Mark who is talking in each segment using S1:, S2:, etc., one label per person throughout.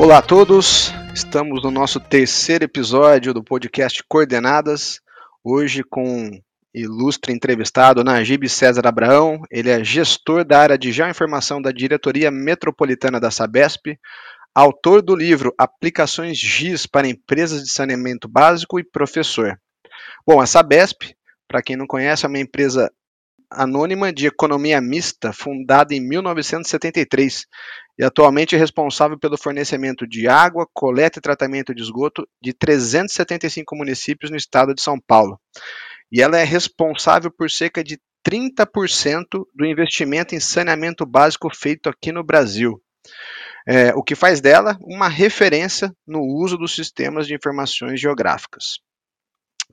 S1: Olá a todos, estamos no nosso terceiro episódio do podcast Coordenadas, hoje com ilustre entrevistado Najib César Abraão, ele é gestor da área de geoinformação da Diretoria Metropolitana da Sabesp, autor do livro Aplicações GIS para Empresas de Saneamento Básico e professor. Bom, a Sabesp, para quem não conhece, é uma empresa anônima de economia mista fundada em 1973 e atualmente é responsável pelo fornecimento de água, coleta e tratamento de esgoto de 375 municípios no estado de São Paulo. E ela é responsável por cerca de 30% do investimento em saneamento básico feito aqui no Brasil. É, o que faz dela uma referência no uso dos sistemas de informações geográficas.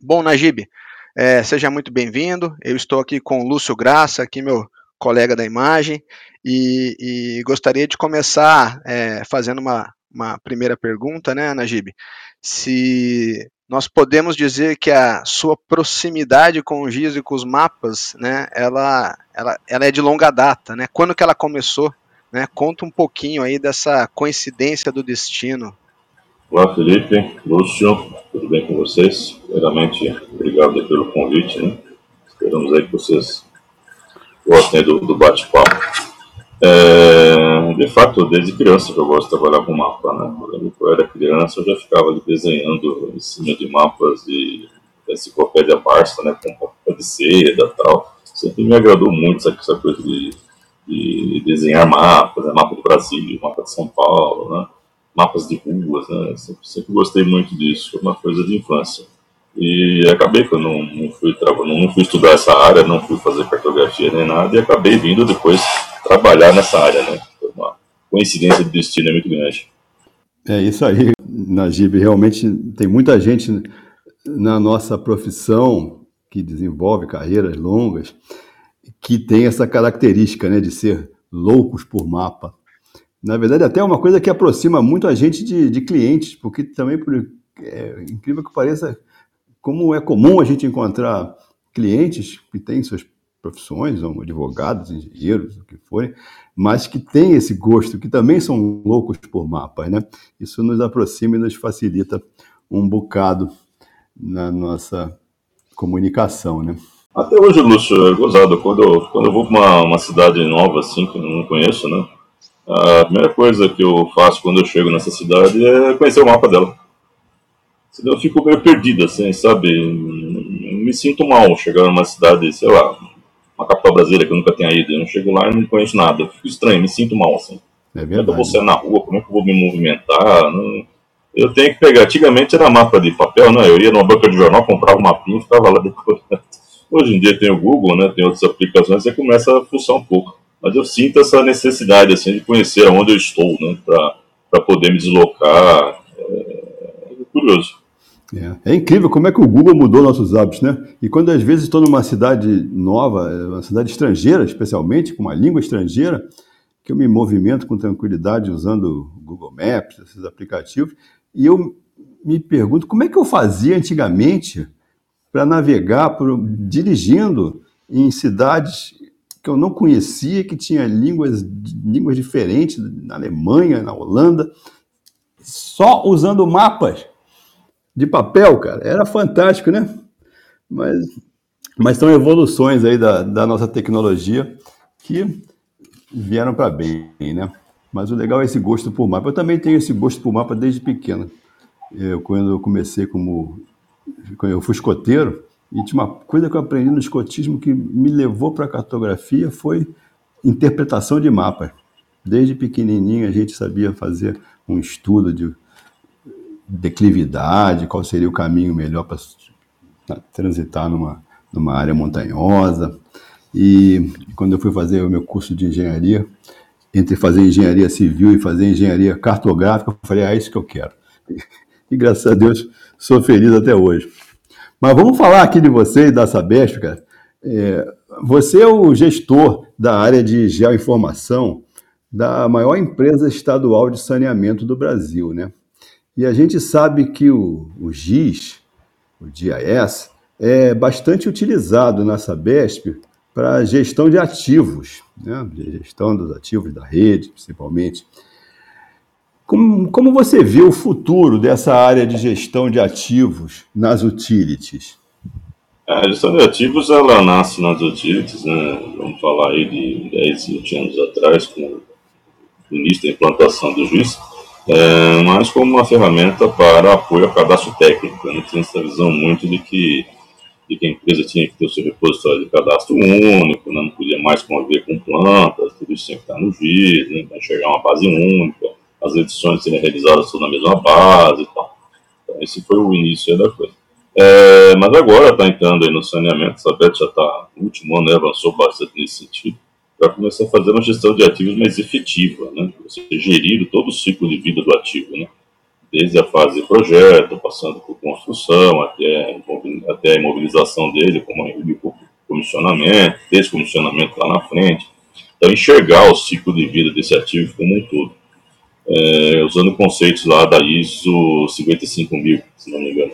S1: Bom, Najib, é, seja muito bem-vindo. Eu estou aqui com o Lúcio Graça, aqui meu colega da imagem, e, e gostaria de começar é, fazendo uma, uma primeira pergunta, né, Najib? Se nós podemos dizer que a sua proximidade com o GIS e com os mapas, né, ela, ela, ela é de longa data, né? Quando que ela começou? Né? Conta um pouquinho aí dessa coincidência do destino
S2: Olá, Felipe, Lúcio, tudo bem com vocês? Primeiramente, obrigado pelo convite, né? Esperamos aí que vocês gostem do, do bate-papo. É, de fato, desde criança eu gosto de trabalhar com mapa, né? Quando eu era criança, eu já ficava ali desenhando em cima de mapas de enciclopédia Barça, né? Com mapa de seda e tal. Sempre me agradou muito essa, essa coisa de, de desenhar mapas, né? mapa do Brasil, mapa de São Paulo, né? mapas de ruas, né? Sempre, sempre, gostei muito disso, foi uma coisa de infância. E acabei que eu não, não, fui, não, fui estudar essa área, não fui fazer cartografia nem nada, e acabei vindo depois trabalhar nessa área, né? Foi uma coincidência de destino muito grande.
S3: É isso aí, Najib. Realmente tem muita gente na nossa profissão que desenvolve carreiras longas que tem essa característica, né, de ser loucos por mapa. Na verdade, até é uma coisa que aproxima muito a gente de, de clientes, porque também, por é, incrível que pareça, como é comum a gente encontrar clientes que têm suas profissões, ou advogados, engenheiros, o que forem, mas que têm esse gosto, que também são loucos por mapas, né? Isso nos aproxima e nos facilita um bocado na nossa comunicação, né?
S2: Até hoje, Lúcio, é gozado. Quando eu, quando eu vou para uma, uma cidade nova, assim, que eu não conheço, né? A primeira coisa que eu faço quando eu chego nessa cidade é conhecer o mapa dela. Eu fico meio perdido, assim, sabe? me sinto mal chegar numa cidade, sei lá, uma capital brasileira que eu nunca tenha ido. Eu não chego lá e não conheço nada. Eu fico estranho, me sinto mal, assim. É verdade. Como é que eu vou sair na rua? Como é que eu vou me movimentar? Não... Eu tenho que pegar. Antigamente era mapa de papel, né? Eu ia numa banca de jornal, comprava um mapinha e ficava lá decorando. Hoje em dia tem o Google, né? Tem outras aplicações, e começa a funcionar um pouco mas eu sinto essa necessidade assim de conhecer onde eu estou, né, para poder me deslocar. É, é curioso.
S3: É. é. incrível como é que o Google mudou nossos hábitos, né? E quando às vezes estou numa cidade nova, é, uma cidade estrangeira, especialmente com uma língua estrangeira, que eu me movimento com tranquilidade usando o Google Maps, esses aplicativos, e eu me pergunto como é que eu fazia antigamente para navegar por, dirigindo em cidades que eu não conhecia, que tinha línguas, línguas diferentes na Alemanha, na Holanda, só usando mapas de papel, cara. Era fantástico, né? Mas, mas são evoluções aí da, da nossa tecnologia que vieram para bem, né? Mas o legal é esse gosto por mapa. Eu também tenho esse gosto por mapa desde pequeno. Eu, quando eu comecei como quando eu fui escoteiro, e tinha uma coisa que eu aprendi no escotismo que me levou para a cartografia foi interpretação de mapas. Desde pequenininho a gente sabia fazer um estudo de declividade, qual seria o caminho melhor para transitar numa, numa área montanhosa. E quando eu fui fazer o meu curso de engenharia, entre fazer engenharia civil e fazer engenharia cartográfica, eu falei, ah, é isso que eu quero. E graças a Deus sou feliz até hoje. Mas vamos falar aqui de você e da Sabesp, cara. É, você é o gestor da área de geoinformação da maior empresa estadual de saneamento do Brasil, né? E a gente sabe que o, o GIS, o GIS, é bastante utilizado na Sabesp para gestão de ativos, né? gestão dos ativos da rede, principalmente. Como, como você vê o futuro dessa área de gestão de ativos nas utilities?
S2: A gestão de ativos, ela nasce nas utilities, né? vamos falar aí de 10, 20 anos atrás, com o início da implantação do juiz, é, mas como uma ferramenta para apoio ao cadastro técnico. Né? Tem essa visão muito de que, de que a empresa tinha que ter o seu repositório de cadastro único, né? não podia mais conviver com plantas, tudo isso tinha que estar no GIS, né? para chegar uma base única, as edições serem realizadas tudo na mesma base e tal. Então, esse foi o início da coisa. É, mas agora está entrando aí no saneamento, a Beth já está no último ano, né, avançou bastante nesse sentido, para começar a fazer uma gestão de ativos mais efetiva, né? Você gerir todo o ciclo de vida do ativo, né? Desde a fase projeto, passando por construção, até, até a imobilização dele, como o comissionamento, descomissionamento lá na frente. Então, enxergar o ciclo de vida desse ativo como um todo. É, usando conceitos lá da ISO 55000, se não me engano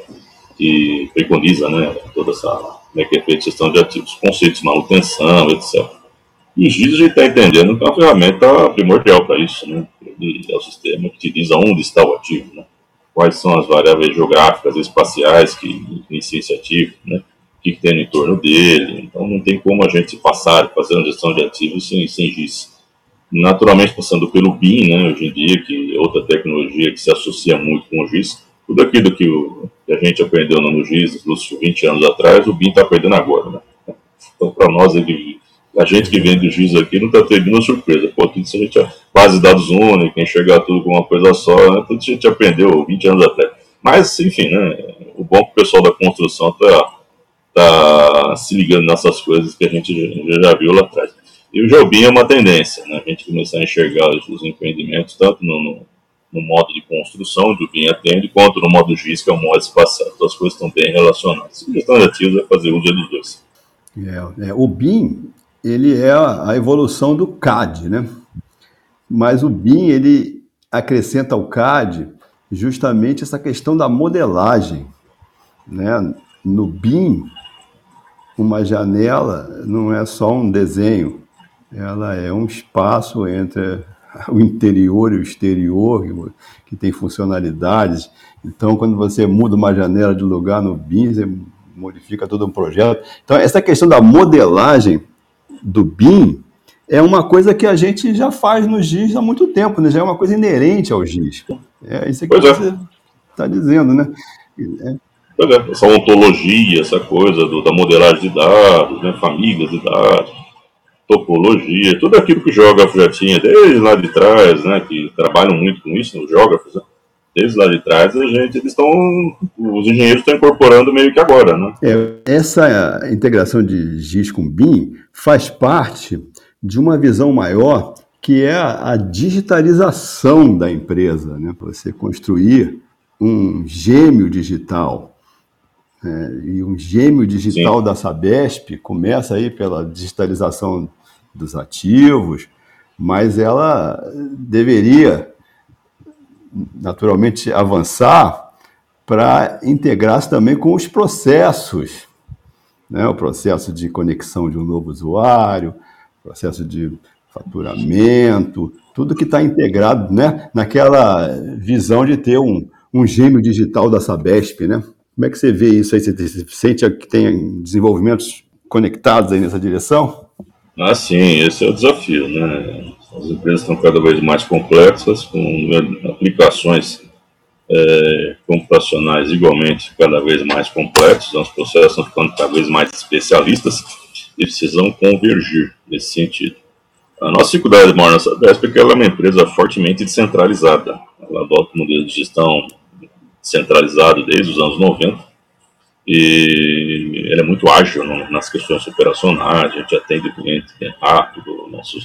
S2: que preconiza né, toda essa como é que é feita gestão de ativos, conceitos de manutenção, etc. E GIS a gente está entendendo que é uma ferramenta primordial para isso, né? Ele é o sistema que utiliza onde está o ativo, né? Quais são as variáveis geográficas espaciais que iniciam esse ativo, né? O que, tem no entorno dele. Então não tem como a gente passar fazendo gestão de ativos sem, sem GIS. Naturalmente passando pelo BIM, né? Hoje em dia, que é outra tecnologia que se associa muito com o GIS, tudo aquilo que, o, que a gente aprendeu no GIS, nos 20 anos atrás, o BIM está aprendendo agora, né? Então, para nós, ele, a gente que vem do GIS aqui não está tendo nenhuma surpresa. Pô, tudo isso a gente, base de dados única, enxergar tudo com uma coisa só, né? tudo isso a gente aprendeu 20 anos atrás. Mas, enfim, né? O bom é que o pessoal da construção está tá se ligando nessas coisas que a gente já, já viu lá atrás. E o GeoBIM é uma tendência, né? A gente começar a enxergar os empreendimentos, tanto no, no no modo de construção do BIM atende, quanto no modo GIS, que é o modo espacial. Então as coisas estão bem relacionadas. A questão de ativos é fazer uso dos dois.
S3: É, é, o BIM, ele é a evolução do CAD, né? Mas o BIM, ele acrescenta ao CAD justamente essa questão da modelagem, né? No BIM, uma janela não é só um desenho, ela é um espaço entre o interior e o exterior, que tem funcionalidades. Então, quando você muda uma janela de lugar no BIM, você modifica todo um projeto. Então, essa questão da modelagem do BIM é uma coisa que a gente já faz no GIS há muito tempo, né? já é uma coisa inerente ao GIS. É isso que pois é. você está dizendo, né?
S2: É. Pois é, essa ontologia, essa coisa do, da modelagem de dados, né? famílias de dados topologia, tudo aquilo que o geógrafo já tinha desde lá de trás, né, que trabalham muito com isso, os geógrafos, né, desde lá de trás, a gente, eles estão, os engenheiros estão incorporando meio que agora, né.
S3: É, essa integração de GIS com BIM faz parte de uma visão maior que é a digitalização da empresa, né, você construir um gêmeo digital, é, e um gêmeo digital Sim. da Sabesp começa aí pela digitalização dos ativos, mas ela deveria naturalmente avançar para integrar-se também com os processos, né? o processo de conexão de um novo usuário, processo de faturamento, tudo que está integrado né? naquela visão de ter um, um gêmeo digital da Sabesp, né? Como é que você vê isso aí? Você sente que tem desenvolvimentos conectados aí nessa direção?
S2: Ah, sim, esse é o desafio, né? As empresas estão cada vez mais complexas, com aplicações é, computacionais igualmente cada vez mais complexos, os processos estão ficando cada vez mais especialistas e precisam convergir nesse sentido. A nossa dificuldade maior nessa Desp é que ela é uma empresa fortemente descentralizada. Ela adota um modelo de gestão centralizado desde os anos 90 e ele é muito ágil nas questões operacionais, a gente atende o cliente rápido, nosso,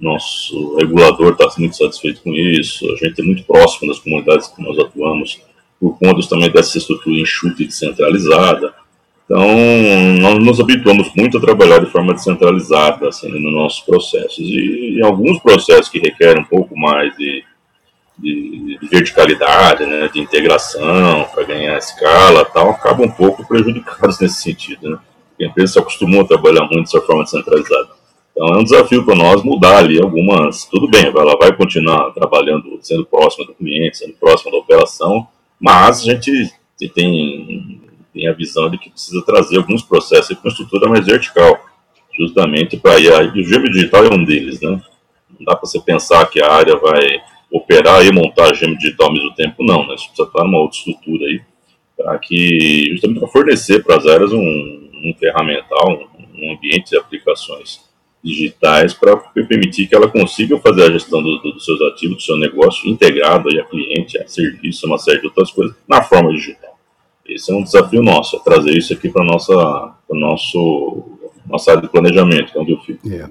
S2: nosso regulador está muito satisfeito com isso, a gente é muito próximo das comunidades que nós atuamos, por conta também dessa estrutura enxuta e descentralizada. Então, nós nos habituamos muito a trabalhar de forma descentralizada assim, nos nossos processos. E, e alguns processos que requerem um pouco mais de, de, de verticalidade, né, de integração, para ganhar escala tal, acabam um pouco prejudicados nesse sentido. Né? A empresa se acostumou a trabalhar muito dessa forma descentralizada. Então é um desafio para nós mudar ali algumas. Tudo bem, ela vai continuar trabalhando, sendo próxima do cliente, sendo próxima da operação, mas a gente tem, tem a visão de que precisa trazer alguns processos com estrutura mais vertical, justamente para ir. O gêmeo digital é um deles, né? Não dá para você pensar que a área vai operar e montar gêmeo digital ao mesmo tempo, não, né? Isso precisa estar numa outra estrutura aí, para que, justamente para fornecer para as áreas um, um ferramental, um ambiente de aplicações digitais para permitir que ela consiga fazer a gestão do, do, dos seus ativos, do seu negócio integrado aí a cliente, a serviço, uma série de outras coisas na forma digital. Esse é um desafio nosso, é trazer isso aqui para nossa para nosso nossa área de planejamento, que é onde eu fico. É.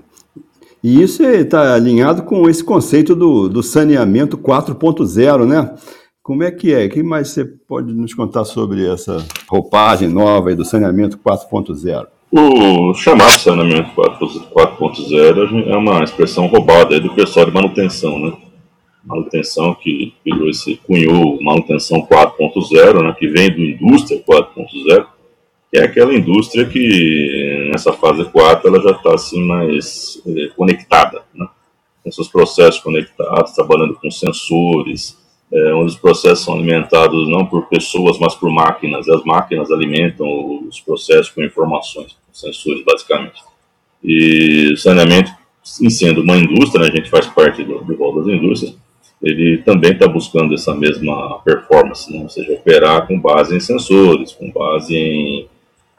S3: E isso está alinhado com esse conceito do, do saneamento 4.0, né? Como é que é? O que mais você pode nos contar sobre essa roupagem nova do saneamento 4.0?
S2: O chamado saneamento 4.0 é uma expressão roubada do pessoal de manutenção, né? Manutenção que esse, cunhou manutenção 4.0, né, que vem do indústria 4.0, que é aquela indústria que nessa fase 4 ela já está assim mais é, conectada, né? com seus processos conectados, trabalhando com sensores, é, onde os processos são alimentados não por pessoas, mas por máquinas. E as máquinas alimentam os processos com informações, com sensores, basicamente. E o saneamento, em sendo uma indústria, né, a gente faz parte do, do rol das indústrias, ele também está buscando essa mesma performance, né? ou seja, operar com base em sensores, com base em,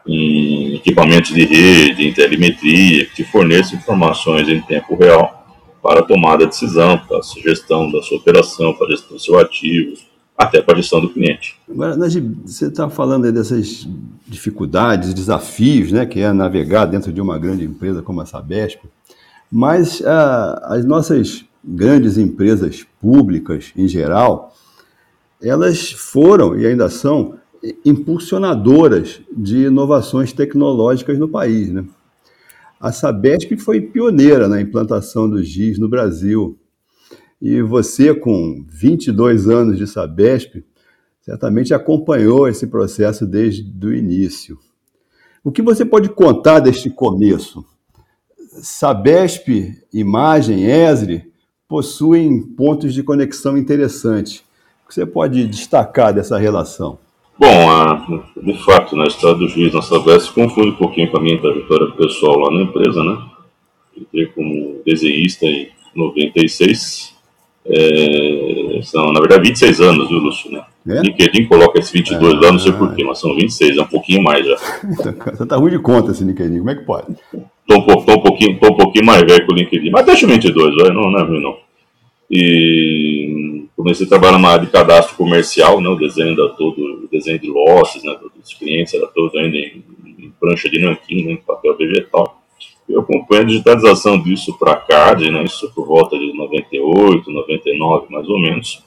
S2: em equipamentos de rede, em telemetria, que te forneçam informações em tempo real para a tomada de decisão, para a sugestão da sua operação, para a gestão do seu ativo, até para a gestão do cliente.
S3: Agora, Najib, você está falando dessas dificuldades, desafios, né, que é navegar dentro de uma grande empresa como a Sabesp, mas ah, as nossas grandes empresas públicas, em geral, elas foram e ainda são impulsionadoras de inovações tecnológicas no país, né? A Sabesp foi pioneira na implantação do GIS no Brasil. E você, com 22 anos de Sabesp, certamente acompanhou esse processo desde o início. O que você pode contar deste começo? Sabesp, Imagem, ESRI possuem pontos de conexão interessantes. O que você pode destacar dessa relação?
S2: Bom, a, de fato, na história do juiz na Sabesp confunde um pouquinho com a minha trajetória pessoal lá na empresa, né? Entrei como desenhista em 96. É, são, na verdade, 26 anos, viu, Lúcio? Né? É? LinkedIn coloca esses 22 é, lá, não sei porquê, mas são 26, é um pouquinho mais já.
S3: Você tá ruim de conta esse LinkedIn, como é que pode?
S2: Tô um, tô um, pouquinho, tô um pouquinho mais velho que o LinkedIn, mas deixa 22, vai, não, não é ruim não. E comecei a trabalhar na área de cadastro comercial, né, o desenho da todo, o desenho de losses, né, dos clientes era todo ainda em, em prancha de nanquim, né, em papel vegetal. Eu acompanho a digitalização disso para a CAD, né, isso por volta de 98, 99 mais ou menos,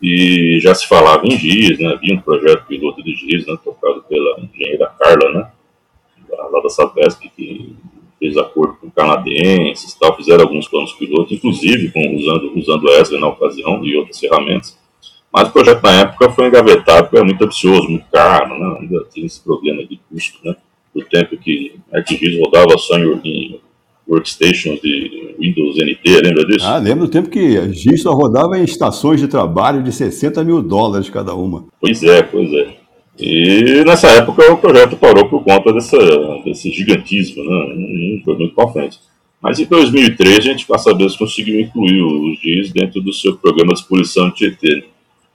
S2: e já se falava em GIS, né, havia um projeto piloto de GIS, né, tocado pela engenheira Carla, né, lá da Sabesp, que fez acordo com canadenses, tal, fizeram alguns planos pilotos, inclusive com, usando, usando ESLA na ocasião e outras ferramentas. Mas o projeto na época foi engavetado, porque é muito ambicioso, muito caro, né? ainda tinha esse problema de custo, né? do tempo que ArcGIS rodava só em, workstations de Windows NT, lembra disso?
S3: Ah, lembro do tempo que a GIS só rodava em estações de trabalho de 60 mil dólares cada uma.
S2: Pois é, pois é. E nessa época o projeto parou por conta dessa, desse gigantismo, né? não foi muito para frente. Mas em 2003 a gente, passa a saber, conseguiu incluir os GIS dentro do seu programa de exposição de. Né?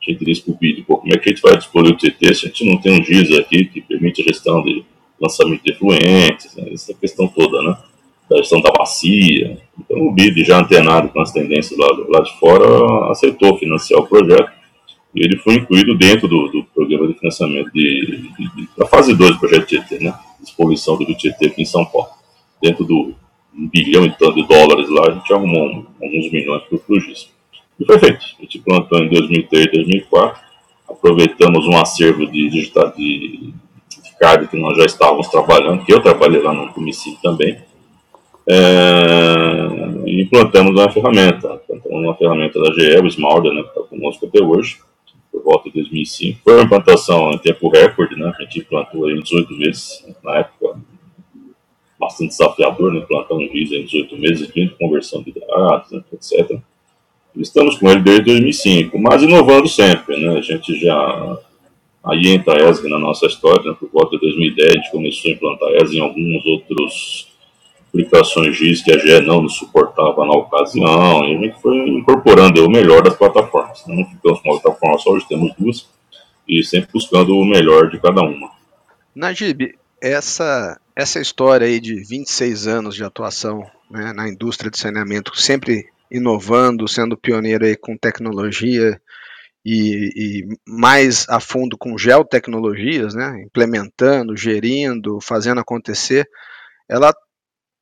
S2: A gente disse para o BID, como é que a gente vai expor o TT se a gente não tem um GIS aqui que permite a gestão de lançamento de efluentes, né? essa questão toda, né? Da gestão da bacia. Então o BID, já antenado com as tendências lá, lá de fora, aceitou financiar o projeto e ele foi incluído dentro do, do programa de financiamento de, de, de, da fase 2 do projeto Tietê, né? Exposição do Tietê aqui em São Paulo. Dentro do um bilhão e tanto de dólares lá, a gente arrumou um, alguns milhões para o Flugis. E foi feito. A gente plantou em 2003 2004, aproveitamos um acervo de digital de, de CAD que nós já estávamos trabalhando, que eu trabalhei lá no domicílio também, é, implantamos uma ferramenta, implantamos uma ferramenta da GE, o Smalder, né, que está conosco até hoje, por volta de 2005. Foi uma implantação em tempo recorde, né? A gente implantou aí 18 vezes na época. bastante desafiador, né? Plantar um GIS em 18 meses, de conversão de dados, né, etc. Estamos com ele desde 2005, mas inovando sempre, né? A gente já aí entra a ESG na nossa história, né? por volta de 2010 a gente começou a implantar a ESG em alguns outros aplicações GIS que a GE não nos suportava na ocasião, e a gente foi incorporando o melhor das plataformas. Não ficamos com uma plataforma só, hoje temos duas, e sempre buscando o melhor de cada uma.
S1: Najib, essa, essa história aí de 26 anos de atuação né, na indústria de saneamento, sempre inovando, sendo pioneiro aí com tecnologia e, e, mais a fundo com geotecnologias, né, implementando, gerindo, fazendo acontecer, ela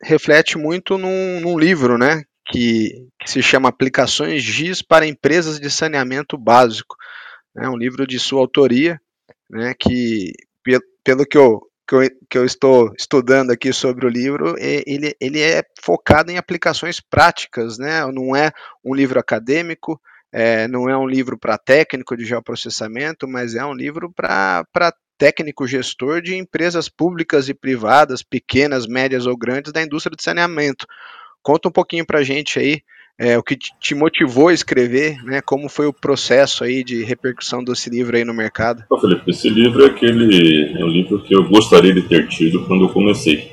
S1: reflete muito num, num livro, né, que, que, se chama Aplicações GIS para Empresas de Saneamento Básico. É um livro de sua autoria, né, que pelo que eu, que eu, que eu estou estudando aqui sobre o livro, ele, ele é focado em aplicações práticas, né, não é um livro acadêmico, é, não é um livro para técnico de geoprocessamento, mas é um livro para técnico gestor de empresas públicas e privadas, pequenas, médias ou grandes, da indústria de saneamento. Conta um pouquinho para a gente aí é, o que te motivou a escrever, né? Como foi o processo aí de repercussão desse livro aí no mercado?
S2: Felipe, esse livro é aquele é um livro que eu gostaria de ter tido quando eu comecei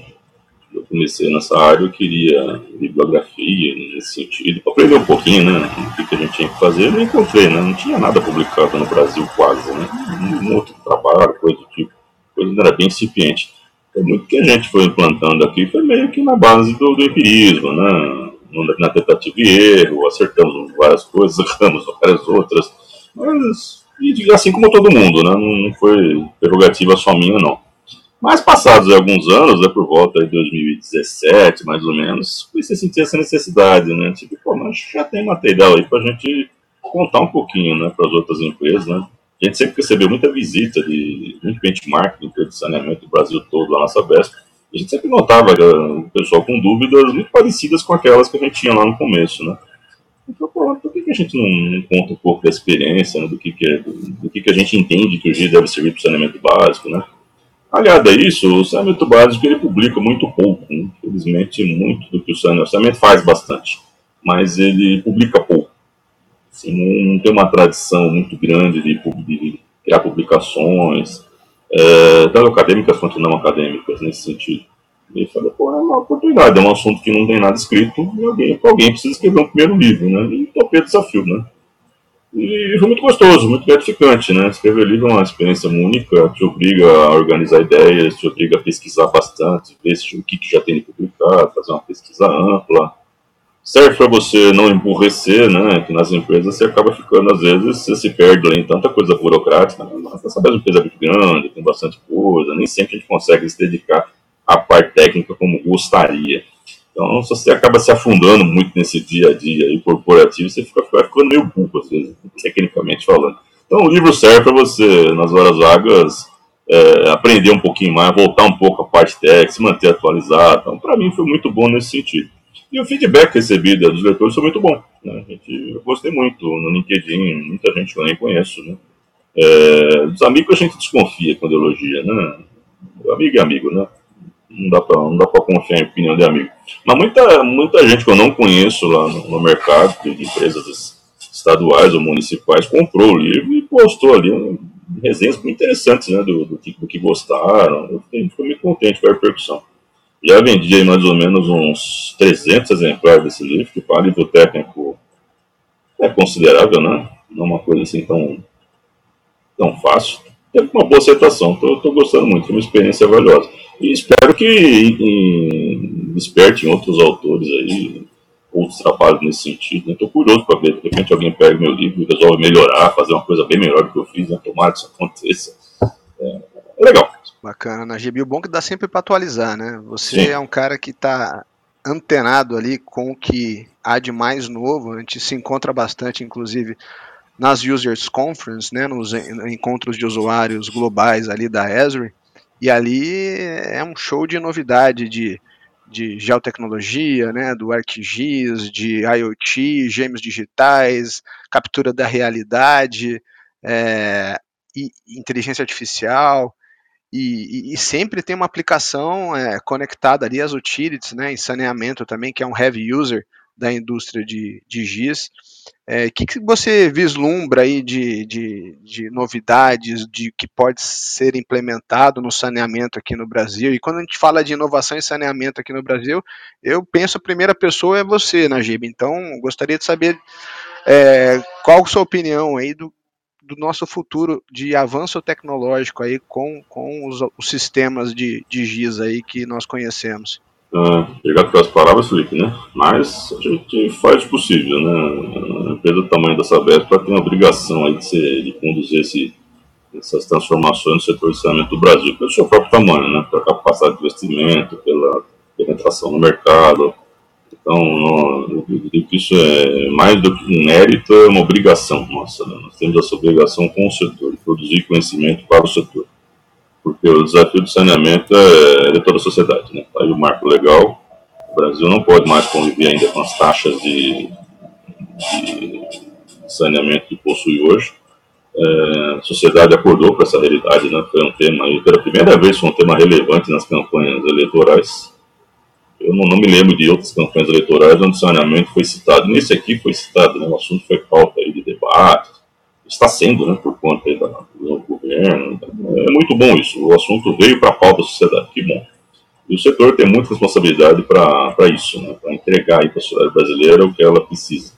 S2: eu comecei nessa área, eu queria bibliografia nesse sentido, para aprender um pouquinho, né, o que, a gente tinha que fazer, eu não encontrei, né, não tinha nada publicado no Brasil quase, né, um outro trabalho, coisa do tipo, coisa era bem incipiente. Então, muito que a gente foi implantando aqui foi meio que na base do, do empirismo, né, na tentativa e erro, acertamos várias coisas, erramos várias outras, mas, assim como todo mundo, né, não foi prerrogativa só minha, não. Mas passados alguns anos, né, por volta de 2017, mais ou menos, comecei a sentir essa necessidade, né? Tipo, pô, mas já tem material aí para a gente contar um pouquinho, né, para as outras empresas, né? A gente sempre recebeu muita visita de muito benchmark de saneamento do Brasil todo, a nossa BESP. A gente sempre notava o pessoal com dúvidas muito parecidas com aquelas que a gente tinha lá no começo, né? Então, pô, por que, que a gente não, não, conta um pouco da experiência, né, do, que, que, é, do, do que, que a gente entende que o GIS deve servir para o saneamento básico, né? Aliado a isso, o saneamento básico ele publica muito pouco, né? infelizmente muito do que o saneamento faz bastante, mas ele publica pouco. Assim, não, não, tem uma tradição muito grande de, de criar publicações, é, tanto acadêmicas quanto não acadêmicas nesse sentido. E falei, pô, é uma oportunidade, é um assunto que não tem nada escrito, e alguém, alguém precisa escrever um primeiro livro, né? E topei o desafio, né? E foi muito gostoso, muito gratificante, né? Escrever livro é uma experiência única, te obriga a organizar ideias, te obriga a pesquisar bastante, ver o que, já tem de publicado, fazer uma pesquisa ampla. Serve para você não emburrecer, né? Que nas empresas você acaba ficando, às vezes, você se perde em tanta coisa burocrática. Né? Essa mesma empresa é muito grande, tem bastante coisa, nem sempre a gente consegue se dedicar à parte técnica como gostaria. Então, se você acaba se afundando muito nesse dia a dia e corporativo, você fica, fica ficando meio burro, às vezes, tecnicamente falando. Então, o livro serve para você, nas horas vagas, é, aprender um pouquinho mais, voltar um pouco a parte técnica, se manter atualizado. Então, para mim, foi muito bom nesse sentido. E o feedback recebido dos leitores foi muito bom. Né? Gente, eu gostei muito no LinkedIn, muita gente que eu nem conheço. Né? É, dos amigos a gente desconfia quando elogia, né? Amigo é amigo, né? não dá para confiar em opinião de amigo. Mas muita muita gente que eu não conheço lá no, no mercado de empresas estaduais ou municipais comprou o livro e postou ali resenhas muito interessantes, né, do, do, que, do que gostaram. Eu fiquei, muito contente com a repercussão. Já vendi aí mais ou menos uns 300 exemplares desse livro, que para livro técnico é considerável, né? Não uma coisa assim tão, tão fácil. Teve uma boa aceitação, estou gostando muito, foi uma experiência valiosa. E espero que em, desperte em outros autores aí, outros trabalhos nesse sentido. Estou né? curioso para ver, de repente alguém pega meu livro e resolve melhorar, fazer uma coisa bem melhor do que eu fiz, né? tomara que isso aconteça. É, é legal.
S1: Bacana, Najib. O bom é que dá sempre para atualizar, né? Você Sim. é um cara que está antenado ali com o que há de mais novo. A gente se encontra bastante, inclusive, nas Users Conference, né, nos encontros de usuários globais ali da Esri. E ali é um show de novidade de, de geotecnologia, né, do ArcGIS, de IoT, gêmeos digitais, captura da realidade, é, e inteligência artificial. e, e, e, sempre tem uma aplicação é, conectada ali às utilities, né, em saneamento também, que é um heavy user da indústria de, de GIS. O é, que, que você vislumbra aí de, de, de, novidades, de que pode ser implementado no saneamento aqui no Brasil? E quando a gente fala de inovação em saneamento aqui no Brasil, eu penso a primeira pessoa é você, Najib. Então, gostaria de saber é, qual a sua opinião aí do, do nosso futuro de avanço tecnológico aí com, com os, os sistemas de, de GIS aí que nós conhecemos.
S2: Uh, obrigado pelas palavras, Felipe, né? Mas a gente faz o possível, né? A empresa do tamanho da Sabesp tem a obrigação aí de, ser, de conduzir esse, essas transformações no setor de saneamento do Brasil, pelo seu próprio tamanho, né? Pela capacidade de investimento, pela penetração no mercado, então, eu diria que isso é mais do que um mérito, é uma obrigação nossa. Né? Nós temos essa obrigação com o setor, de produzir conhecimento para o setor. Porque o desafio do saneamento é de toda a sociedade. Né? Aí o marco legal. O Brasil não pode mais conviver ainda com as taxas de, de saneamento que possui hoje. É, a sociedade acordou para essa realidade, né? Foi um tema, aí, pela primeira vez, foi um tema relevante nas campanhas eleitorais eu não, não, me lembro de outras campanhas eleitorais onde saneamento foi citado. Nesse aqui foi citado, né, o assunto foi pauta aí de debate, está sendo, né, por conta da, do governo. É muito bom isso, o assunto veio para a pauta da sociedade, que bom. E o setor tem muita responsabilidade para isso, né, para entregar para a sociedade brasileira o que ela precisa,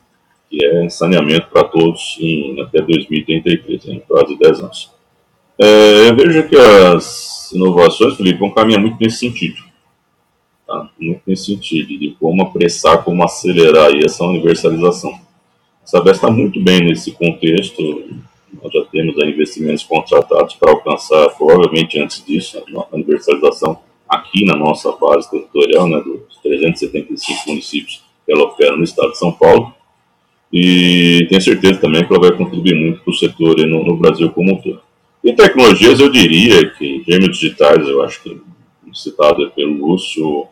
S2: que é saneamento para todos em, até 2033, em quase 10 anos. É, eu vejo que as inovações, Felipe, vão caminhar muito nesse sentido tá? muito nesse sentido, de como apressar, como acelerar essa universalização. Sabesp está muito bem nesse contexto, nós já temos investimentos contratados para alcançar, provavelmente antes disso, a universalização aqui na nossa base territorial, né, dos 375 municípios que ela opera no estado de São Paulo, e tenho certeza também que ela vai contribuir muito para o setor no, no, Brasil como um todo. Em tecnologias, eu diria que gêmeos digitais, eu acho que citado pelo Lúcio,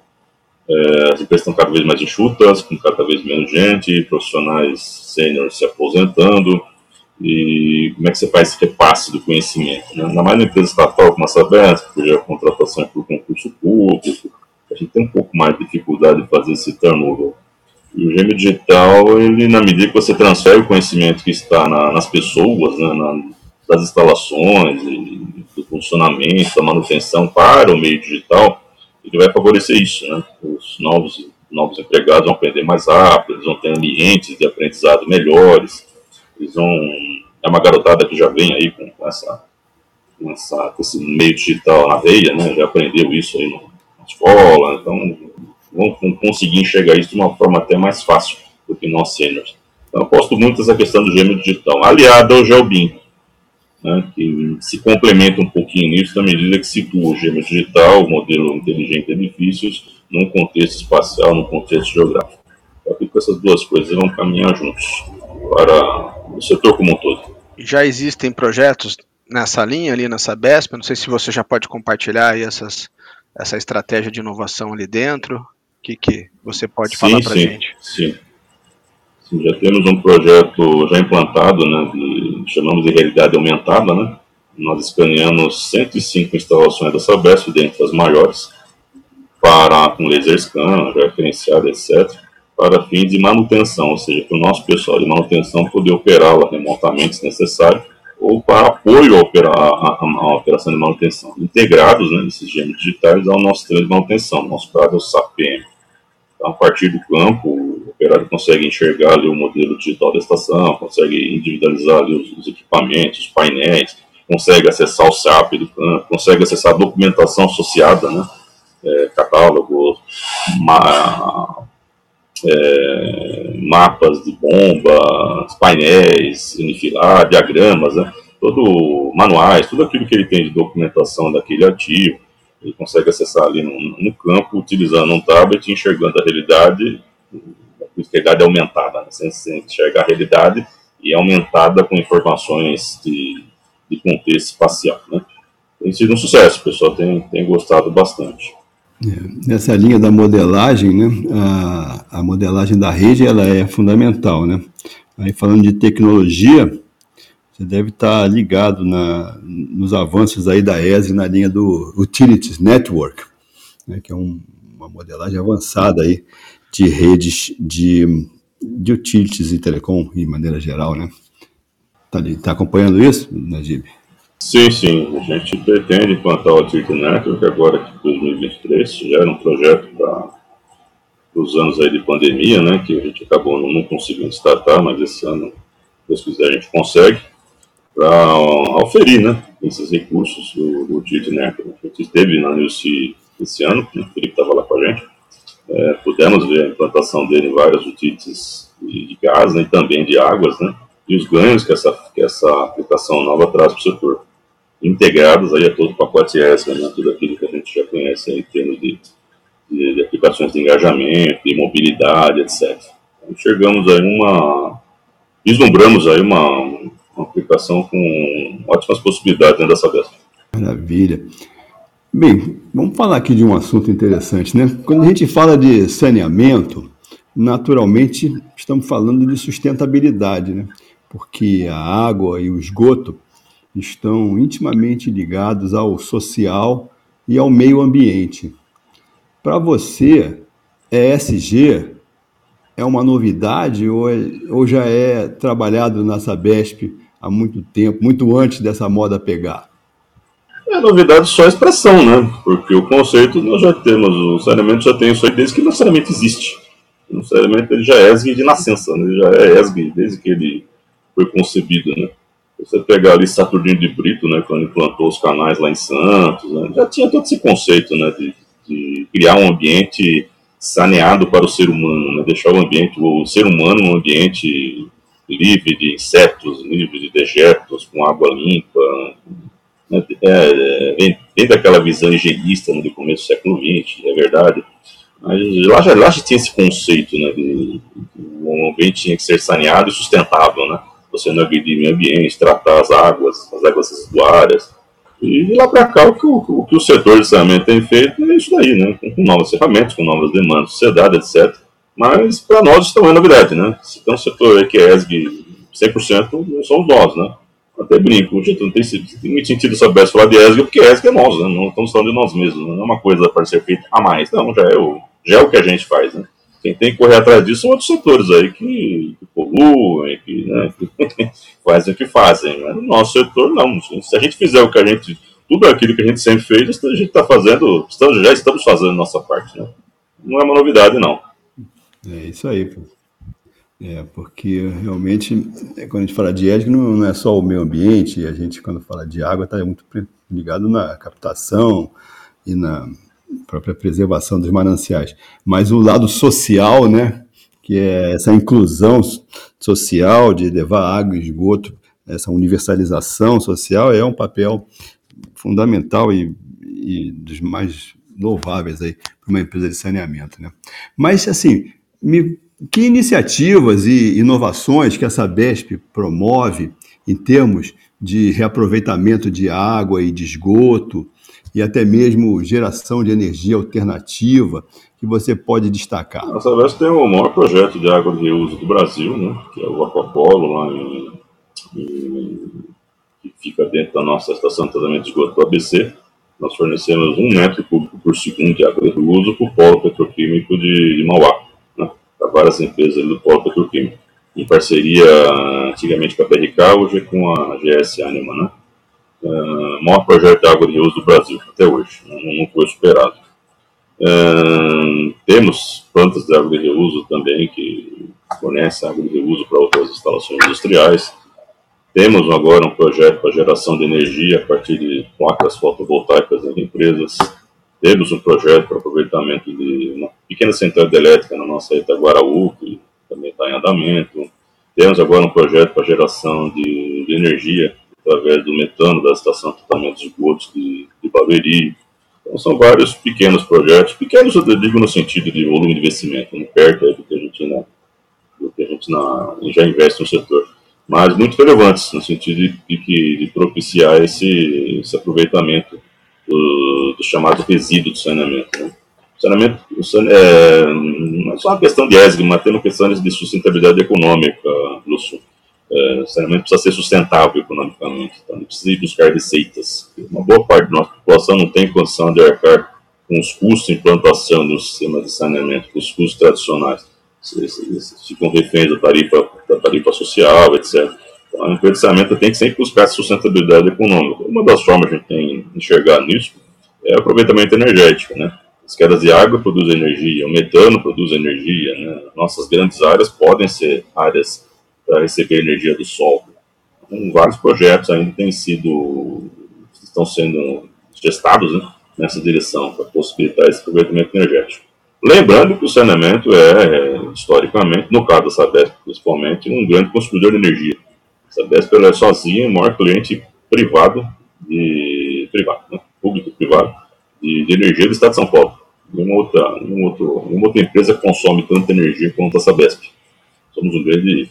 S2: é, as empresas estão cada vez mais enxutas, com cada vez menos gente, profissionais sêniores se aposentando. E como é que você faz esse repasse do conhecimento? Né? Ainda mais na empresa estatal como a Sabesp, cuja contratação é por concurso público, a gente tem um pouco mais de dificuldade de fazer esse turnover. E o gêmeo digital, ele, na medida que você transfere o conhecimento que está na, nas pessoas, né, na, das instalações, e, do funcionamento, da manutenção para o meio digital, ele vai favorecer isso, né? Os novos, novos empregados vão aprender mais rápido, eles vão ter ambientes de aprendizado melhores, eles vão... É uma garotada que já vem aí com, com essa, com essa, com esse meio digital na veia, né? Já aprendeu isso aí na escola, então vão, vão conseguir enxergar isso de uma forma até mais fácil do que nós sêniores. Então, eu aposto muito nessa questão do gêmeo digital, aliado ao GeoBIM, né, que se complementa um pouquinho nisso na medida que situa o gêmeo digital, o modelo inteligente de edifícios, num contexto espacial, num contexto geográfico. Eu acredito que essas duas coisas vão caminhar juntos para o setor como um todo.
S1: Já existem projetos nessa linha ali nessa BESP, não sei se você já pode compartilhar essas, essa estratégia de inovação ali dentro, o que, que você pode sim, falar para a gente?
S2: Sim, sim. Já temos um projeto já implantado, né, de chamamos de realidade aumentada, né? Nós escaneamos 105 instalações da Sabesp, dentre as maiores, para, com laser scan, referenciado, etc., para fins de manutenção, ou seja, para o nosso pessoal de manutenção poder operá-la remotamente, se necessário, ou para apoio à, opera, à, operação de manutenção, integrados, né, esses gêmeos digitais, ao nosso sistema de manutenção, no nosso caso é o SAPM. A partir do campo, operário consegue enxergar ali o modelo digital da estação, consegue individualizar ali os, os equipamentos, os painéis, consegue acessar o SAP do campo, consegue acessar a documentação associada, né? É, catálogo, ma, é, mapas de bombas, painéis, unifilar, diagramas, né? todo manuais, tudo aquilo que ele tem de documentação daquele ativo, ele consegue acessar ali no, no campo, utilizando um tablet, enxergando a realidade realidade aumentada, né? você enxerga a realidade e é aumentada com informações de, de contexto espacial. Né? Tem sido um sucesso, o pessoal tem, tem gostado bastante.
S3: É, nessa linha da modelagem, né, a, a modelagem da rede ela é fundamental. Né? Aí falando de tecnologia, você deve estar ligado na, nos avanços aí da ESG na linha do Utilities Network, né, que é um, uma modelagem avançada aí de redes de, de utilities e telecom, em maneira geral, né? Está tá acompanhando isso, Najib?
S2: Sim, sim. A gente pretende implantar o Utility Network agora em 2023. Já era um projeto para os anos aí de pandemia, né? Que a gente acabou não, não conseguindo startar, mas esse ano, se quiser, a gente consegue para oferir né, esses recursos do, do Network. A gente esteve na NUC esse ano, o Felipe estava lá com a gente, é, pudemos ver a implantação dele em várias utilities de gás né, e também de águas, né, e os ganhos que essa, que essa aplicação nova traz para o setor, integrados aí a todo o pacote ESCA, né, tudo aquilo que a gente já conhece aí, em termos de, de, de aplicações de engajamento, de mobilidade, etc. Então, enxergamos aí uma, vislumbramos aí uma, uma com ótimas possibilidades dentro dessa dessa.
S3: Maravilha. Bem, vamos falar aqui de um assunto interessante, né? Quando a gente fala de saneamento, naturalmente estamos falando de sustentabilidade, né? Porque a água e o esgoto estão intimamente ligados ao social e ao meio ambiente. Para você, ESG é uma novidade ou, é, ou já é trabalhado na Sabesp há muito tempo, muito antes dessa moda pegar?
S2: É novidade só a expressão, né? Porque o conceito nós já temos, o saneamento já tem isso aí desde que o saneamento existe. O saneamento ele já é ESG de nascença, né? ele já é ESG desde que ele foi concebido, né? Você pegar ali Saturnino de Brito, né, quando implantou os canais lá em Santos, né, já tinha todo esse conceito, né, de, de criar um ambiente saneado para o ser humano, né, deixar o ambiente, o ser humano um ambiente livre de insetos, livre de dejetos, com água limpa, né, é, vem, vem, daquela visão higienista do começo do século XX, é verdade. Mas lá já, lá já tinha esse conceito, né, de, de o ambiente tinha que ser saneado e sustentável, né, você não agredir o meio ambiente, tratar as águas, as águas residuárias. E lá para cá, o que o, o que o, setor de saneamento tem feito é isso daí, né, com novas ferramentas, com novas demandas, sociedade, etc. Mas para nós também é novidade, né, se tem um setor que é ESG 100%, somos nós, né até brinco, gente, não tem, tem muito sentido saber falar de ESG, porque ESG é nós, né? não estamos falando de nós mesmos, não é uma coisa para ser feita a mais, não, já é o, já é o que a gente faz, né? Quem tem que correr atrás disso são outros setores aí que, que poluem, que, né, que fazem o que fazem, mas no nosso setor não, se a gente fizer o que a gente, tudo aquilo que a gente sempre fez, a gente está fazendo, já estamos fazendo nossa parte, né? Não é uma novidade, não.
S3: É isso aí, pô. É, porque realmente, é, quando a gente fala de ética, não, é só o meio ambiente, a gente, quando fala de água, está muito ligado na captação e na própria preservação dos mananciais. Mas o lado social, né, que é essa inclusão social de levar água e esgoto, essa universalização social, é um papel fundamental e, e dos mais louváveis aí para uma empresa de saneamento. Né? Mas, assim, me que iniciativas e inovações que a Sabesp promove em termos de reaproveitamento de água e de esgoto e até mesmo geração de energia alternativa que você pode destacar?
S2: A Sabesp tem o maior projeto de água de reuso do Brasil, né, que é o Aquapolo, lá em, em, que fica dentro da nossa estação de tratamento de esgoto do ABC. Nós fornecemos um metro cúbico por segundo de água de reuso para o polo petroquímico de, de Mauá para várias empresas do polo petroquímico, em parceria antigamente com a PRK, hoje com a GS Anima, né? Uh, maior projeto de água de uso do Brasil até hoje, não, não foi superado. Uh, temos plantas de água de reuso também que fornecem água de reuso para outras instalações industriais. Temos agora um projeto para geração de energia a partir de placas fotovoltaicas em empresas. Temos um projeto para aproveitamento de uma pequena central elétrica na nossa Itaguaraú, que também está em andamento. Temos agora um projeto para geração de, de, energia através do metano da estação de tratamento de esgotos de, de. Então, são vários pequenos projetos, pequenos eu digo no sentido de volume de investimento, não perto do que a gente, do que a gente na, já investe no setor, mas muito relevantes no sentido de, de, de propiciar esse, esse aproveitamento do, do chamado resíduo do saneamento. Né? O saneamento o é, não é só uma questão de ESG, mas tem uma questão de sustentabilidade econômica, Lúcio. É, saneamento precisa ser sustentável economicamente, então não precisa ir buscar receitas. Uma boa parte da nossa população não tem condição de arcar com os custos de implantação do sistema de saneamento, com os custos tradicionais. Eles ficam reféns da tarifa, da tarifa social, etc. Então, de saneamento tem que sempre buscar sustentabilidade econômica. Uma das formas que a gente tem enxergar nisso é o aproveitamento energético, né? As quedas de água produzem energia, o metano produz energia, né? Nossas grandes áreas podem ser áreas para receber energia do sol. Então, vários projetos ainda têm sido, estão sendo gestados, né? nessa direção, para possibilitar esse aproveitamento energético. Lembrando que o saneamento é, historicamente, no caso da Sabesp principalmente, um grande consumidor de energia. Sabesp é sozinha o maior cliente privado, de, privado né? público-privado, de, de, energia do Estado de São Paulo. Nenhuma outra, nenhuma, outro, nenhuma outra empresa consome tanta energia quanto a Sabesp. Somos um grande,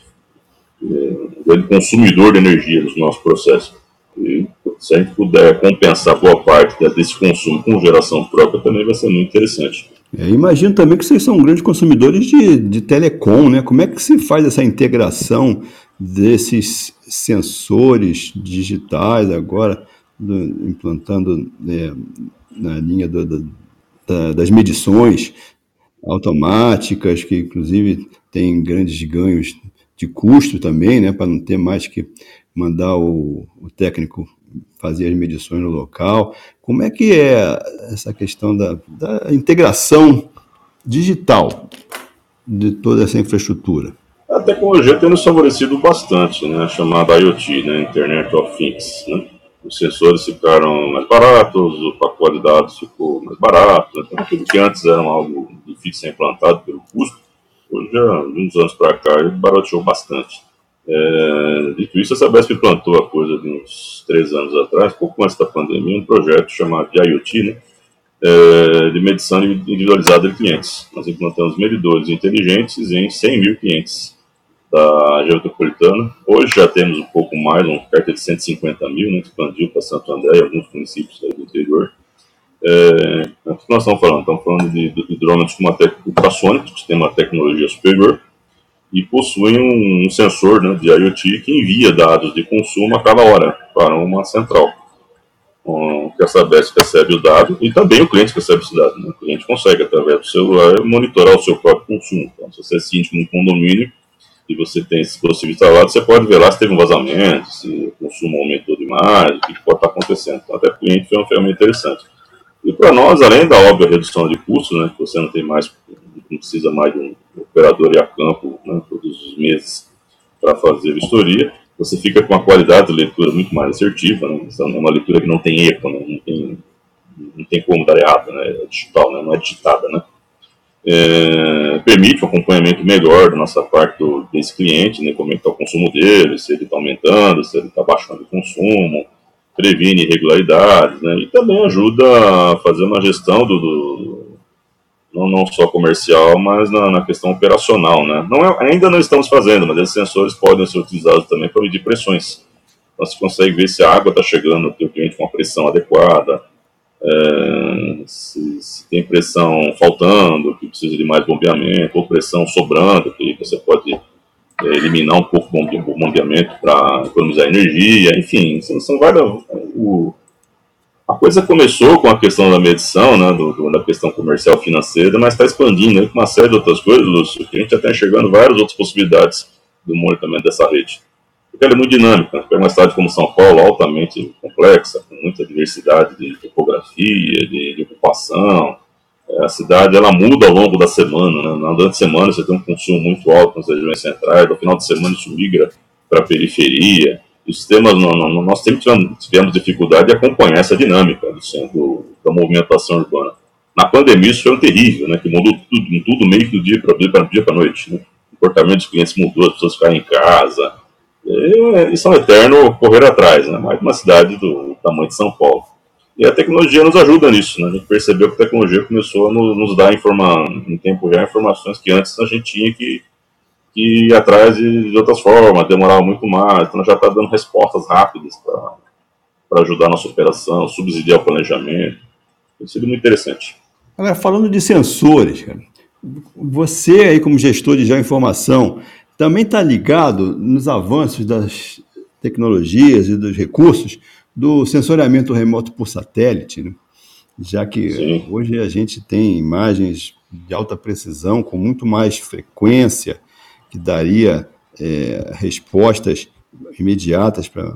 S2: é, um grande consumidor de energia nos nossos processos. E se a gente puder compensar boa parte desse consumo com geração própria, também vai ser muito interessante.
S3: É, imagino também que vocês são grandes consumidores de, de telecom, né? Como é que se faz essa integração desses sensores digitais agora, do, implantando é, na linha do, do, da, das medições automáticas, que inclusive tem grandes ganhos de custo também, né? Para não ter mais que mandar o, o técnico fazer as medições no local. Como é que é essa questão da, da integração digital de toda essa infraestrutura?
S2: A tecnologia tem nos favorecido bastante, né, chamada IoT, né, Internet of Things. Né? Os sensores ficaram mais baratos, o pacote de dados ficou mais barato, né? então, tudo que antes era algo difícil de ser implantado pelo custo, hoje, de uns anos para cá, ele barateou bastante. É, dito isso, a Sabesp plantou a coisa de uns três anos atrás, pouco antes da pandemia, um projeto chamado de IoT, né, é, de medição individualizada de clientes. Nós implantamos medidores inteligentes em 100 mil clientes da Geometropolitana. Hoje já temos um pouco mais, um perto de 150 mil, né, expandiu para Santo André e alguns municípios do interior. É, o que nós estamos falando? Estamos falando de, de, drones com uma ultrassônicos, que tem uma tecnologia superior, e possuem um, sensor né, de IoT que envia dados de consumo a cada hora para uma central. Um, que a Sabesp recebe o dado e também o cliente recebe esse dado. Né? O cliente consegue, através do celular, monitorar o seu próprio consumo. Então, se você é síndico num condomínio e você tem esse dispositivo instalado, você pode ver lá se teve um vazamento, se o consumo aumentou demais, o que pode estar acontecendo. Então, até o cliente foi uma ferramenta interessante. E para nós, além da óbvia redução de custos, né, que você não tem mais, não precisa mais de um operador ir a campo né, todos os meses para fazer vistoria, você fica com uma qualidade de leitura muito mais assertiva, né, é uma leitura que não tem erro, né, não, tem, não tem como dar errado, né, é digital, né, não é digitada, né. É, permite um acompanhamento melhor da nossa parte do, desse cliente, né, como é está o consumo dele, se ele está aumentando, se ele está baixando o consumo, previne irregularidades, né, e também ajuda a fazer uma gestão do, do não, não só comercial, mas na, na questão operacional, né. Não é, ainda não estamos fazendo, mas esses sensores podem ser utilizados também para medir pressões. Então, você consegue ver se a água está chegando no teu cliente com a pressão adequada, é, se, se, tem pressão faltando, que precisa de mais bombeamento, ou pressão sobrando, que você pode é, eliminar um pouco o bombeamento para economizar energia, enfim, são, são várias. O, a coisa começou com a questão da medição, né, do, da questão comercial financeira, mas está expandindo né, com uma série de outras coisas, Lúcio, que a gente está enxergando várias outras possibilidades do monitoramento dessa rede. Porque ela é muito dinâmica, né? uma cidade como São Paulo, altamente complexa, com muita diversidade de topografia, de, de ocupação, a cidade ela muda ao longo da semana. Né? Durante a semana você tem um consumo muito alto nas regiões centrais, no final de semana isso migra para a periferia. E os sistemas, nós sempre tivemos, dificuldade de acompanhar essa dinâmica do centro, da movimentação urbana. Na pandemia isso foi um terrível, né? que mudou tudo, tudo meio que do dia para dia para noite. Né? O comportamento dos clientes mudou, as pessoas ficaram em casa. E, isso é um eterno correr atrás, né? mais uma cidade do tamanho de São Paulo. E a tecnologia nos ajuda nisso, né? A gente percebeu que a tecnologia começou a nos, dar informa, em tempo real informações que antes a gente tinha que, que ir atrás de, de outras formas, demorava muito mais. Então já está dando respostas rápidas para ajudar a nossa operação, subsidiar o planejamento. Tem sido muito interessante.
S3: Agora, falando de sensores, cara, você aí como gestor de geoinformação, também está ligado nos avanços das tecnologias e dos recursos do sensoriamento remoto por satélite, né? já que Sim. hoje a gente tem imagens de alta precisão com muito mais frequência, que daria é, respostas imediatas para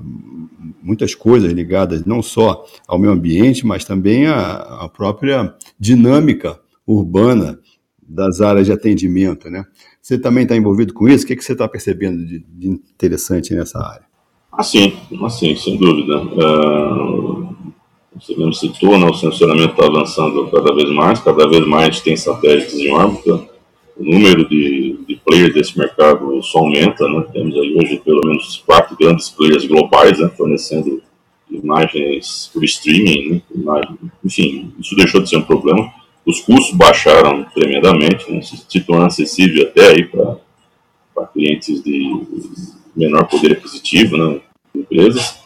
S3: muitas coisas ligadas não só ao meio ambiente, mas também à, à própria dinâmica urbana das áreas de atendimento, né? Você também está envolvido com isso? O que, que você está percebendo de, de, interessante nessa área?
S2: Assim, assim, sem dúvida. Uh, você mesmo citou, né, o sensoramento está avançando cada vez mais, cada vez mais tem satélites em órbita, o número de, de players desse mercado só aumenta, né? temos aí hoje pelo menos quatro grandes players globais né, fornecendo imagens por streaming, né? enfim, isso deixou de ser um problema. Os custos baixaram tremendamente, né? se torna acessível até aí para clientes de menor poder aquisitivo, né? empresas.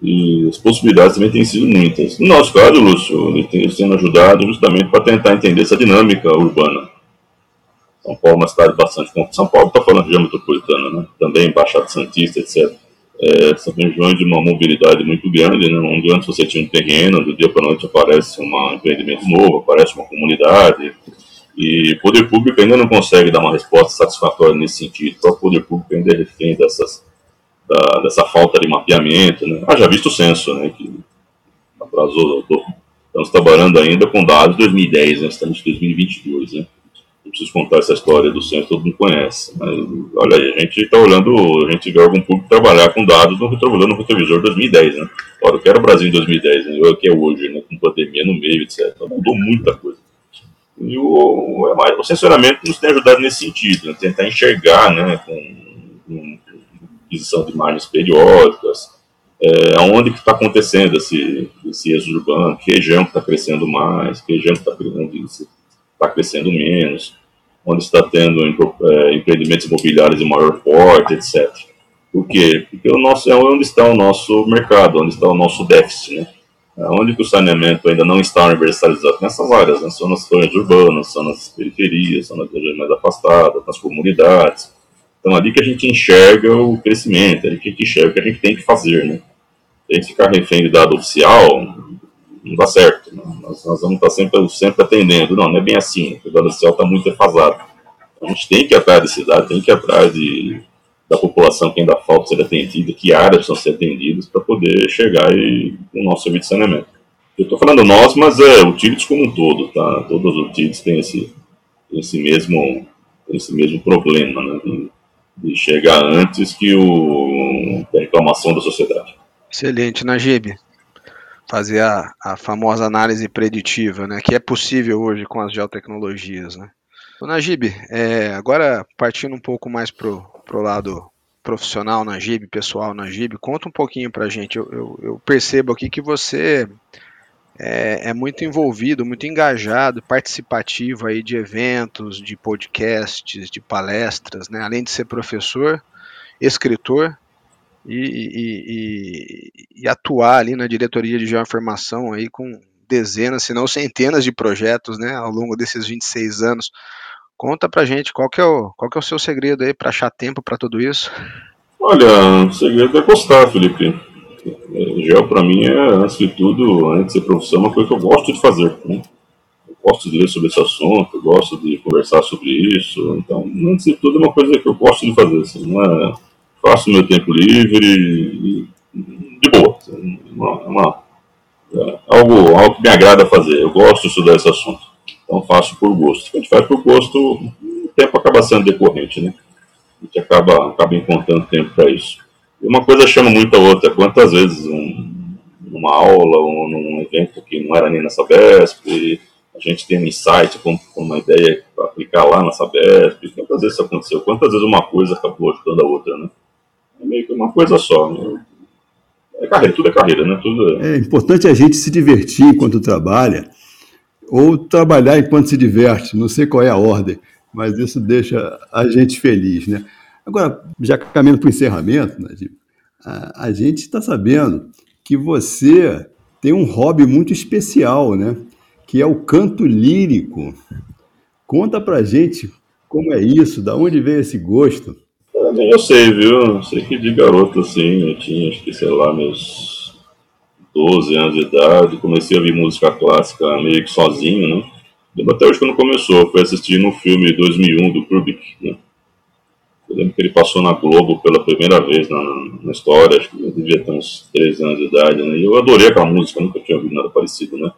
S2: E as possibilidades também têm sido muitas. No nosso caso, Lúcio, ele tem sendo ajudado justamente para tentar entender essa dinâmica urbana. São Paulo é uma cidade bastante. São Paulo está falando de região metropolitana, né? também Baixada Santista, etc. É, são regiões de uma mobilidade muito grande, né? onde antes você tinha um terreno, do dia para noite aparece um empreendimento novo, aparece uma comunidade. E o poder público ainda não consegue dar uma resposta satisfatória nesse sentido. Só o poder público ainda é refém dessas da, dessa falta de mapeamento. Né? Ah, já visto o censo, né, que atrasou. Tô, estamos trabalhando ainda com dados de 2010, né, estamos em 2022. Né? Preciso contar essa história do censo, todo mundo conhece. Mas, olha aí, a gente está olhando, a gente vê algum público trabalhar com dados no retrovisor, no retrovisor 2010. Né? Olha, o que era o Brasil em 2010, né? o que é hoje, né? com pandemia no meio, etc. Então, mudou muita coisa. E o, é o censuramento nos tem ajudado nesse sentido, né? tentar enxergar né, com, com aquisição de imagens periódicas, é, onde que está acontecendo esse, esse êxodo urbano, que região que está crescendo mais, que região que está tá crescendo menos, onde está tendo é, empreendimentos imobiliários de maior porte, etc. Por quê? Porque o nosso, é onde está o nosso mercado, onde está o nosso déficit, né? É onde o saneamento ainda não está universalizado nessas áreas, né? são nas zonas urbanas, são nas periferias, são nas regiões mais afastadas, nas comunidades. Então, ali que a gente enxerga o crescimento, ali que a gente enxerga o que a gente tem que fazer, né? Se a gente ficar refém de dado oficial, não dá certo. Né? Nós, nós, vamos estar sempre, sempre atendendo. Não, não é bem assim. O dado oficial está muito defasado. A gente tem que ir atrás da cidade, tem que ir atrás de, da população que ainda falta ser atendida, que áreas precisam ser atendidas para poder chegar e, o nosso serviço de saneamento. Eu estou falando nós, mas é o TIDES como um todo, tá? Todos os TIDES têm esse, esse, mesmo, esse mesmo problema, né? de chegar antes que o, a reclamação da sociedade.
S1: Excelente, Najib. Fazer a, a famosa análise preditiva, né, que é possível hoje com as geotecnologias. Né. O Najib, é, agora partindo um pouco mais para o lado profissional Najib, pessoal Najib, conta um pouquinho para a gente. Eu, eu, eu percebo aqui que você é, é, muito envolvido, muito engajado, participativo aí de eventos, de podcasts, de palestras, né? Além de ser professor, escritor e, e, e, atuar ali na diretoria de geoinformação aí com dezenas, se não centenas de projetos, né? Ao longo desses 26 anos. Conta pra gente qual que é o, qual que é o seu segredo aí para achar tempo para tudo isso?
S2: Olha, o segredo é gostar, Felipe Gel, para mim, é, antes de tudo, antes de ser profissão, uma coisa que eu gosto de fazer. Né? Eu gosto de ler sobre esse assunto, eu gosto de conversar sobre isso. Então, antes de tudo, é uma coisa que eu gosto de fazer. Assim, não é, faço meu tempo livre de boa. Assim, uma, uma, é algo, algo que me agrada fazer. Eu gosto de estudar esse assunto. Então, faço por gosto. A gente faz por gosto, o tempo acaba sendo decorrente, né? A gente acaba, acaba encontrando tempo para isso. E uma coisa chama muito a outra. Quantas vezes um, numa aula ou num evento que não era nem na Sabesp, a gente tem um insight com, com uma ideia para aplicar lá na Sabesp. Quantas vezes isso aconteceu? Quantas vezes uma coisa acabou ajudando a outra, né? É meio que uma coisa só. Né? É carreira, tudo é carreira, né? Tudo
S3: é... é importante a gente se divertir enquanto trabalha ou trabalhar enquanto se diverte. Não sei qual é a ordem, mas isso deixa a gente feliz, né? Agora, já caminhando para o encerramento, Najib, a, a gente está sabendo que você tem um hobby muito especial, né? Que é o canto lírico. Conta pra gente como é isso, da onde veio esse gosto.
S2: Eu sei, viu? Eu sei que de garoto assim, eu tinha acho que, sei lá, meus 12 anos de idade, comecei a ouvir música clássica meio que sozinho, né? Lembro até hoje quando começou, foi assistindo um filme 2001 do Kubrick, né? Eu lembro que ele passou na Globo pela primeira vez na, na história, acho que eu devia ter uns 13 anos de idade, né? E eu adorei aquela música, nunca tinha ouvido nada parecido, né?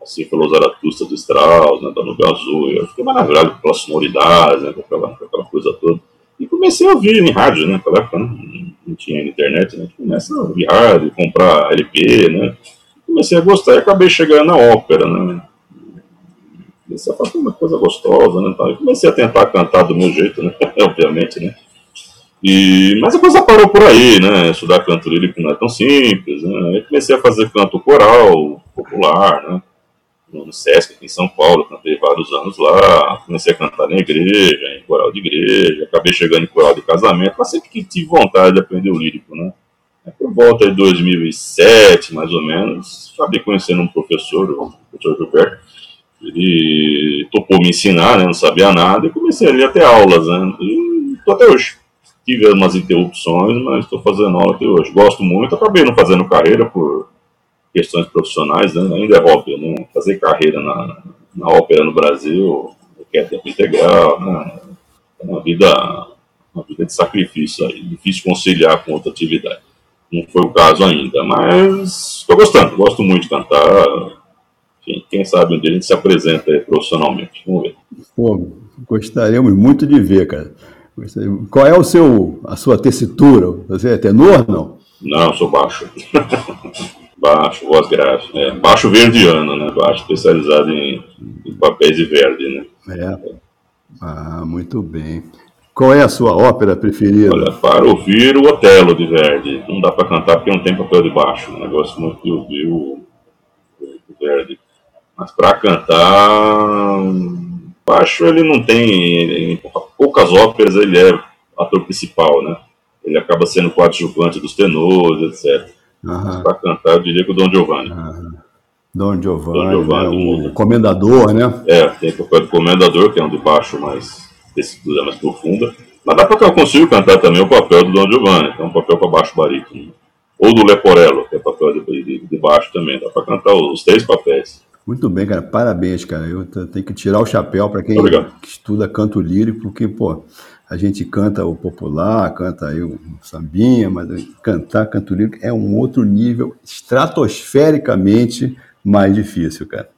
S2: Assim, falou Zaratustra do Strauss, né? Da Nubel Azul, eu fiquei maravilhado pela sonoridade, né? Com aquela, com aquela coisa toda. E comecei a ouvir em rádio, né? Naquela época não, não tinha internet, né? Comecei a ouvir rádio, comprar LP, né? Comecei a gostar e acabei chegando na ópera, né? Comecei a fazer uma coisa gostosa, né? Então, comecei a tentar cantar do meu jeito, né? Obviamente, né? E, mas a coisa parou por aí, né? Estudar canto lírico não é tão simples, né? Aí comecei a fazer canto coral, popular, né? No Sesc, aqui em São Paulo, cantei vários anos lá, comecei a cantar na igreja, em coral de igreja, acabei chegando em coral de casamento, mas sempre que tive vontade de aprender o lírico, né? Por volta de 2007, mais ou menos, acabei conhecendo um professor, o professor Gilberto, ele topou me ensinar, né, não sabia nada, e comecei ali a ter aulas, né, e tô até hoje. Tive umas interrupções, mas estou fazendo aula até hoje. Gosto muito, acabei não fazendo carreira por questões profissionais, né, ainda é óbvio, né, fazer carreira na, na ópera no Brasil requer tempo integral, né, é uma vida, uma vida de sacrifício aí, difícil conciliar com outra atividade. Não foi o caso ainda, mas estou gostando, gosto muito de cantar, enfim, quem sabe um dia a gente se apresenta profissionalmente. Vamos ver.
S3: Pô, gostaríamos muito de ver, cara. Qual é o seu, a sua tessitura? Você é tenor, não?
S2: Não, sou baixo. baixo, voz grave. É, baixo verdiano, né? Baixo especializado em, em papéis de verde, né?
S3: É. Ah, muito bem. Qual é a sua ópera preferida?
S2: Olha, para ouvir o Otelo de Verdi. Não dá para cantar porque não tem papel de baixo. Né? Gosto muito de ouvir o, o Verdi. Mas para cantar, baixo ele não tem. Em poucas óperas ele é ator principal, né? Ele acaba sendo coadjuvante dos tenores, etc. Uhum. Para cantar, eu diria que o Dom Giovanni. Uhum.
S3: Dom Giovanni, Dom Giovanni né? o comendador, né?
S2: É, tem o papel do comendador, que é um de baixo mais tessitura mais profunda. Mas dá para eu consigo cantar também o papel do Dom Giovanni, que é um papel para baixo barítono. Ou do Leporello, que é papel de, de, de baixo também. Dá para cantar os três papéis.
S3: Muito bem, cara. Parabéns, cara. Eu tenho que tirar o chapéu para quem Obrigado. estuda canto lírico, porque, pô, a gente canta o popular, canta aí o sambinha, mas cantar canto lírico é um outro nível estratosfericamente mais difícil, cara.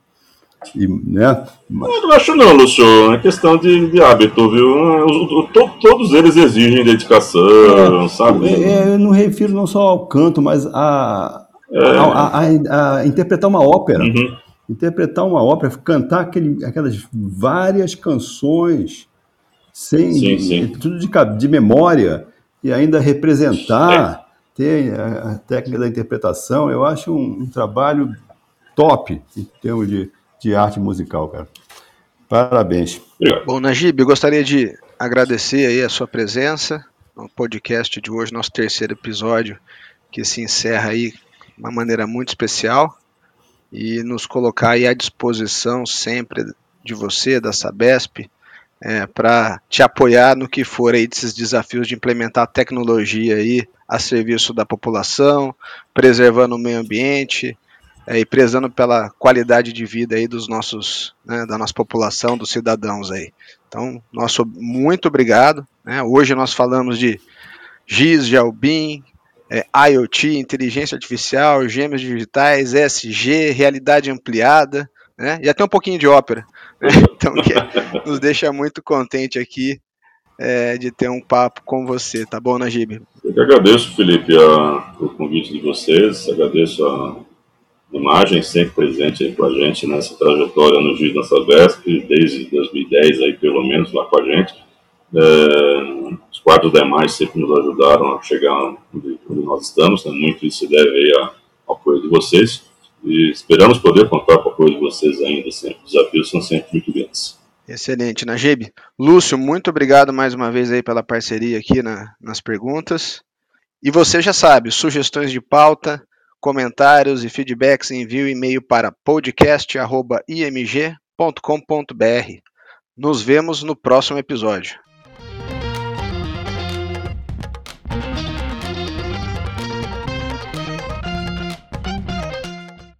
S2: E, né? Eu não acho não, Lúcio. É questão de, de hábito, viu? Os, to, todos eles exigem dedicação, é, sabe?
S3: É, eu não refiro não só ao canto, mas a, é. a, a, a, a interpretar uma ópera. Uhum interpretar uma ópera, cantar aquele, aquelas várias canções sem sim, sim. tudo de, de memória e ainda representar, é. ter a, a, técnica da interpretação, eu acho um, um, trabalho top em termos de, de arte musical, cara. Parabéns.
S1: Bom, Najib, eu gostaria de agradecer aí a sua presença no podcast de hoje, nosso terceiro episódio, que se encerra aí de uma maneira muito especial e nos colocar aí à disposição sempre de você, da Sabesp, é, para te apoiar no que for aí desses desafios de implementar tecnologia aí a serviço da população, preservando o meio ambiente é, e prezando pela qualidade de vida aí dos nossos, né, da nossa população, dos cidadãos aí. Então, nosso muito obrigado. Né? Hoje nós falamos de GIS, de Albin, é, IoT, inteligência artificial, gêmeos digitais, SG, realidade ampliada, né? e até um pouquinho de ópera. Então, que nos deixa muito contente aqui é, de ter um papo com você, tá bom, Najib?
S2: Eu que agradeço, Felipe, a, o convite de vocês, agradeço a imagem sempre presente aí com a gente nessa trajetória no Giz Nossa Vespe, desde 2010 aí pelo menos lá com a gente. É, os quatro demais sempre nos ajudaram a chegar onde, onde nós estamos, né? muito isso se deve aí ao apoio de vocês e esperamos poder contar com o apoio de vocês ainda sempre. Os desafios são sempre muito grandes.
S1: Excelente, Najib. Lúcio, muito obrigado mais uma vez aí pela parceria aqui na, nas perguntas. E você já sabe, sugestões de pauta, comentários e feedbacks envie o e-mail para podcast.img.com.br. Nos vemos no próximo episódio.